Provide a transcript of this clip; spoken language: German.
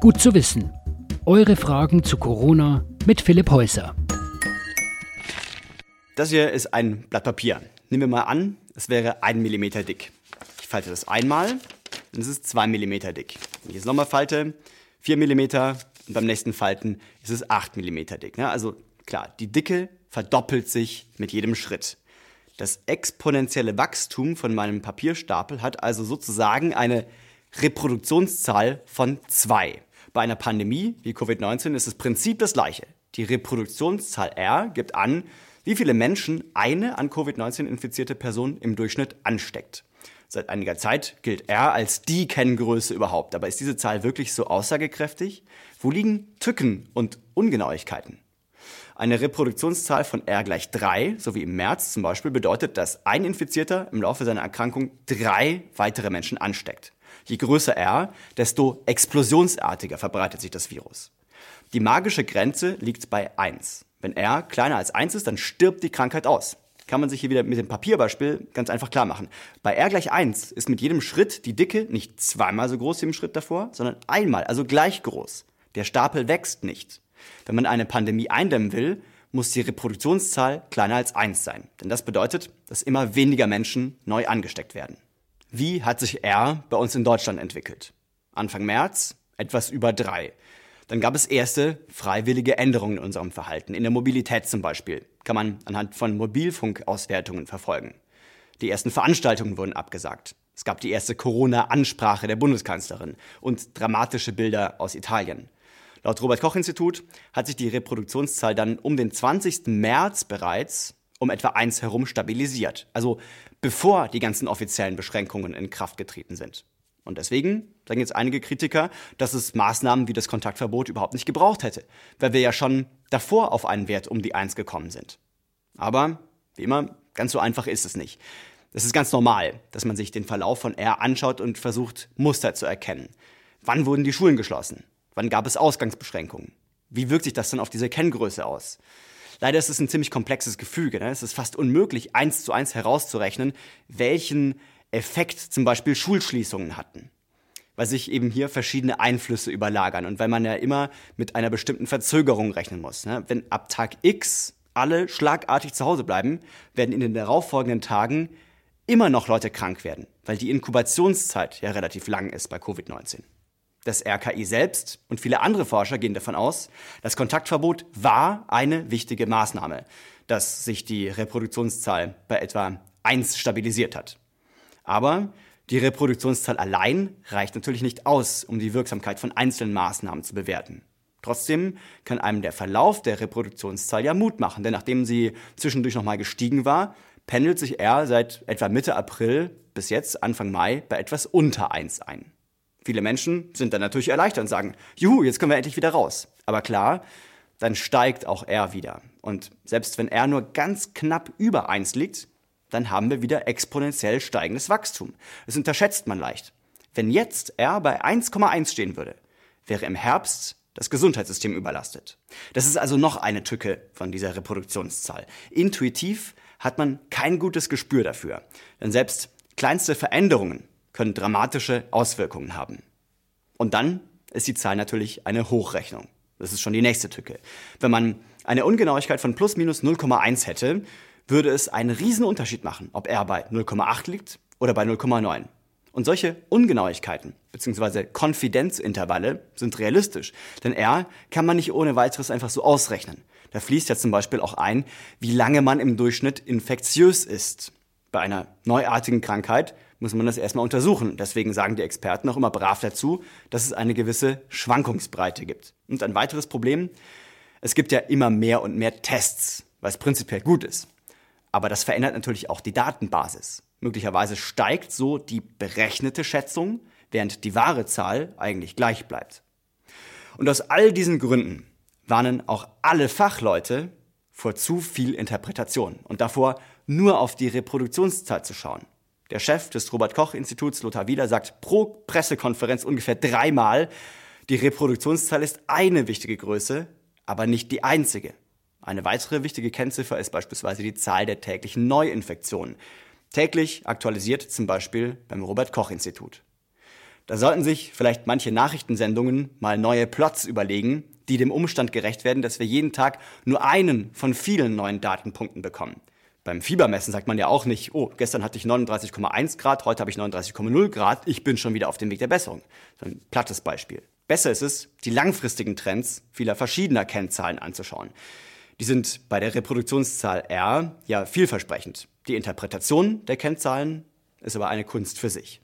Gut zu wissen. Eure Fragen zu Corona mit Philipp Häuser. Das hier ist ein Blatt Papier. Nehmen wir mal an, es wäre ein Millimeter dick. Ich falte das einmal, dann ist es zwei Millimeter dick. Wenn ich es nochmal falte, vier Millimeter und beim nächsten Falten ist es acht Millimeter dick. Ne? Also klar, die Dicke verdoppelt sich mit jedem Schritt. Das exponentielle Wachstum von meinem Papierstapel hat also sozusagen eine Reproduktionszahl von zwei. Bei einer Pandemie wie Covid-19 ist das Prinzip das gleiche. Die Reproduktionszahl R gibt an, wie viele Menschen eine an Covid-19 infizierte Person im Durchschnitt ansteckt. Seit einiger Zeit gilt R als die Kenngröße überhaupt. Aber ist diese Zahl wirklich so aussagekräftig? Wo liegen Tücken und Ungenauigkeiten? Eine Reproduktionszahl von R gleich 3, so wie im März zum Beispiel, bedeutet, dass ein Infizierter im Laufe seiner Erkrankung drei weitere Menschen ansteckt. Je größer R, desto explosionsartiger verbreitet sich das Virus. Die magische Grenze liegt bei 1. Wenn R kleiner als 1 ist, dann stirbt die Krankheit aus. Kann man sich hier wieder mit dem Papierbeispiel ganz einfach klar machen. Bei R gleich 1 ist mit jedem Schritt die Dicke nicht zweimal so groß wie im Schritt davor, sondern einmal, also gleich groß. Der Stapel wächst nicht. Wenn man eine Pandemie eindämmen will, muss die Reproduktionszahl kleiner als 1 sein. Denn das bedeutet, dass immer weniger Menschen neu angesteckt werden. Wie hat sich R bei uns in Deutschland entwickelt? Anfang März etwas über drei. Dann gab es erste freiwillige Änderungen in unserem Verhalten. In der Mobilität zum Beispiel kann man anhand von Mobilfunkauswertungen verfolgen. Die ersten Veranstaltungen wurden abgesagt. Es gab die erste Corona-Ansprache der Bundeskanzlerin und dramatische Bilder aus Italien. Laut Robert Koch Institut hat sich die Reproduktionszahl dann um den 20. März bereits um etwa eins herum stabilisiert. Also bevor die ganzen offiziellen Beschränkungen in Kraft getreten sind. Und deswegen sagen jetzt einige Kritiker, dass es Maßnahmen wie das Kontaktverbot überhaupt nicht gebraucht hätte, weil wir ja schon davor auf einen Wert um die Eins gekommen sind. Aber, wie immer, ganz so einfach ist es nicht. Es ist ganz normal, dass man sich den Verlauf von R anschaut und versucht, Muster zu erkennen. Wann wurden die Schulen geschlossen? Wann gab es Ausgangsbeschränkungen? Wie wirkt sich das dann auf diese Kenngröße aus? Leider ist es ein ziemlich komplexes Gefüge. Ne? Es ist fast unmöglich, eins zu eins herauszurechnen, welchen Effekt zum Beispiel Schulschließungen hatten. Weil sich eben hier verschiedene Einflüsse überlagern und weil man ja immer mit einer bestimmten Verzögerung rechnen muss. Ne? Wenn ab Tag X alle schlagartig zu Hause bleiben, werden in den darauffolgenden Tagen immer noch Leute krank werden, weil die Inkubationszeit ja relativ lang ist bei Covid-19. Das RKI selbst und viele andere Forscher gehen davon aus, das Kontaktverbot war eine wichtige Maßnahme, dass sich die Reproduktionszahl bei etwa 1 stabilisiert hat. Aber die Reproduktionszahl allein reicht natürlich nicht aus, um die Wirksamkeit von einzelnen Maßnahmen zu bewerten. Trotzdem kann einem der Verlauf der Reproduktionszahl ja Mut machen, denn nachdem sie zwischendurch nochmal gestiegen war, pendelt sich er seit etwa Mitte April bis jetzt Anfang Mai bei etwas unter 1 ein. Viele Menschen sind dann natürlich erleichtert und sagen, juhu, jetzt können wir endlich wieder raus. Aber klar, dann steigt auch R wieder. Und selbst wenn R nur ganz knapp über 1 liegt, dann haben wir wieder exponentiell steigendes Wachstum. Das unterschätzt man leicht. Wenn jetzt R bei 1,1 stehen würde, wäre im Herbst das Gesundheitssystem überlastet. Das ist also noch eine Tücke von dieser Reproduktionszahl. Intuitiv hat man kein gutes Gespür dafür. Denn selbst kleinste Veränderungen können dramatische Auswirkungen haben. Und dann ist die Zahl natürlich eine Hochrechnung. Das ist schon die nächste Tücke. Wenn man eine Ungenauigkeit von plus minus 0,1 hätte, würde es einen riesen Unterschied machen, ob R bei 0,8 liegt oder bei 0,9. Und solche Ungenauigkeiten bzw. Konfidenzintervalle sind realistisch, denn R kann man nicht ohne weiteres einfach so ausrechnen. Da fließt ja zum Beispiel auch ein, wie lange man im Durchschnitt infektiös ist. Bei einer neuartigen Krankheit muss man das erstmal untersuchen. Deswegen sagen die Experten auch immer brav dazu, dass es eine gewisse Schwankungsbreite gibt. Und ein weiteres Problem, es gibt ja immer mehr und mehr Tests, was prinzipiell gut ist. Aber das verändert natürlich auch die Datenbasis. Möglicherweise steigt so die berechnete Schätzung, während die wahre Zahl eigentlich gleich bleibt. Und aus all diesen Gründen warnen auch alle Fachleute vor zu viel Interpretation und davor, nur auf die Reproduktionszahl zu schauen. Der Chef des Robert Koch Instituts, Lothar Wieler, sagt pro Pressekonferenz ungefähr dreimal, die Reproduktionszahl ist eine wichtige Größe, aber nicht die einzige. Eine weitere wichtige Kennziffer ist beispielsweise die Zahl der täglichen Neuinfektionen. Täglich aktualisiert zum Beispiel beim Robert Koch Institut. Da sollten sich vielleicht manche Nachrichtensendungen mal neue Plots überlegen, die dem Umstand gerecht werden, dass wir jeden Tag nur einen von vielen neuen Datenpunkten bekommen. Beim Fiebermessen sagt man ja auch nicht, oh, gestern hatte ich 39,1 Grad, heute habe ich 39,0 Grad, ich bin schon wieder auf dem Weg der Besserung. So ein plattes Beispiel. Besser ist es, die langfristigen Trends vieler verschiedener Kennzahlen anzuschauen. Die sind bei der Reproduktionszahl R ja vielversprechend. Die Interpretation der Kennzahlen ist aber eine Kunst für sich.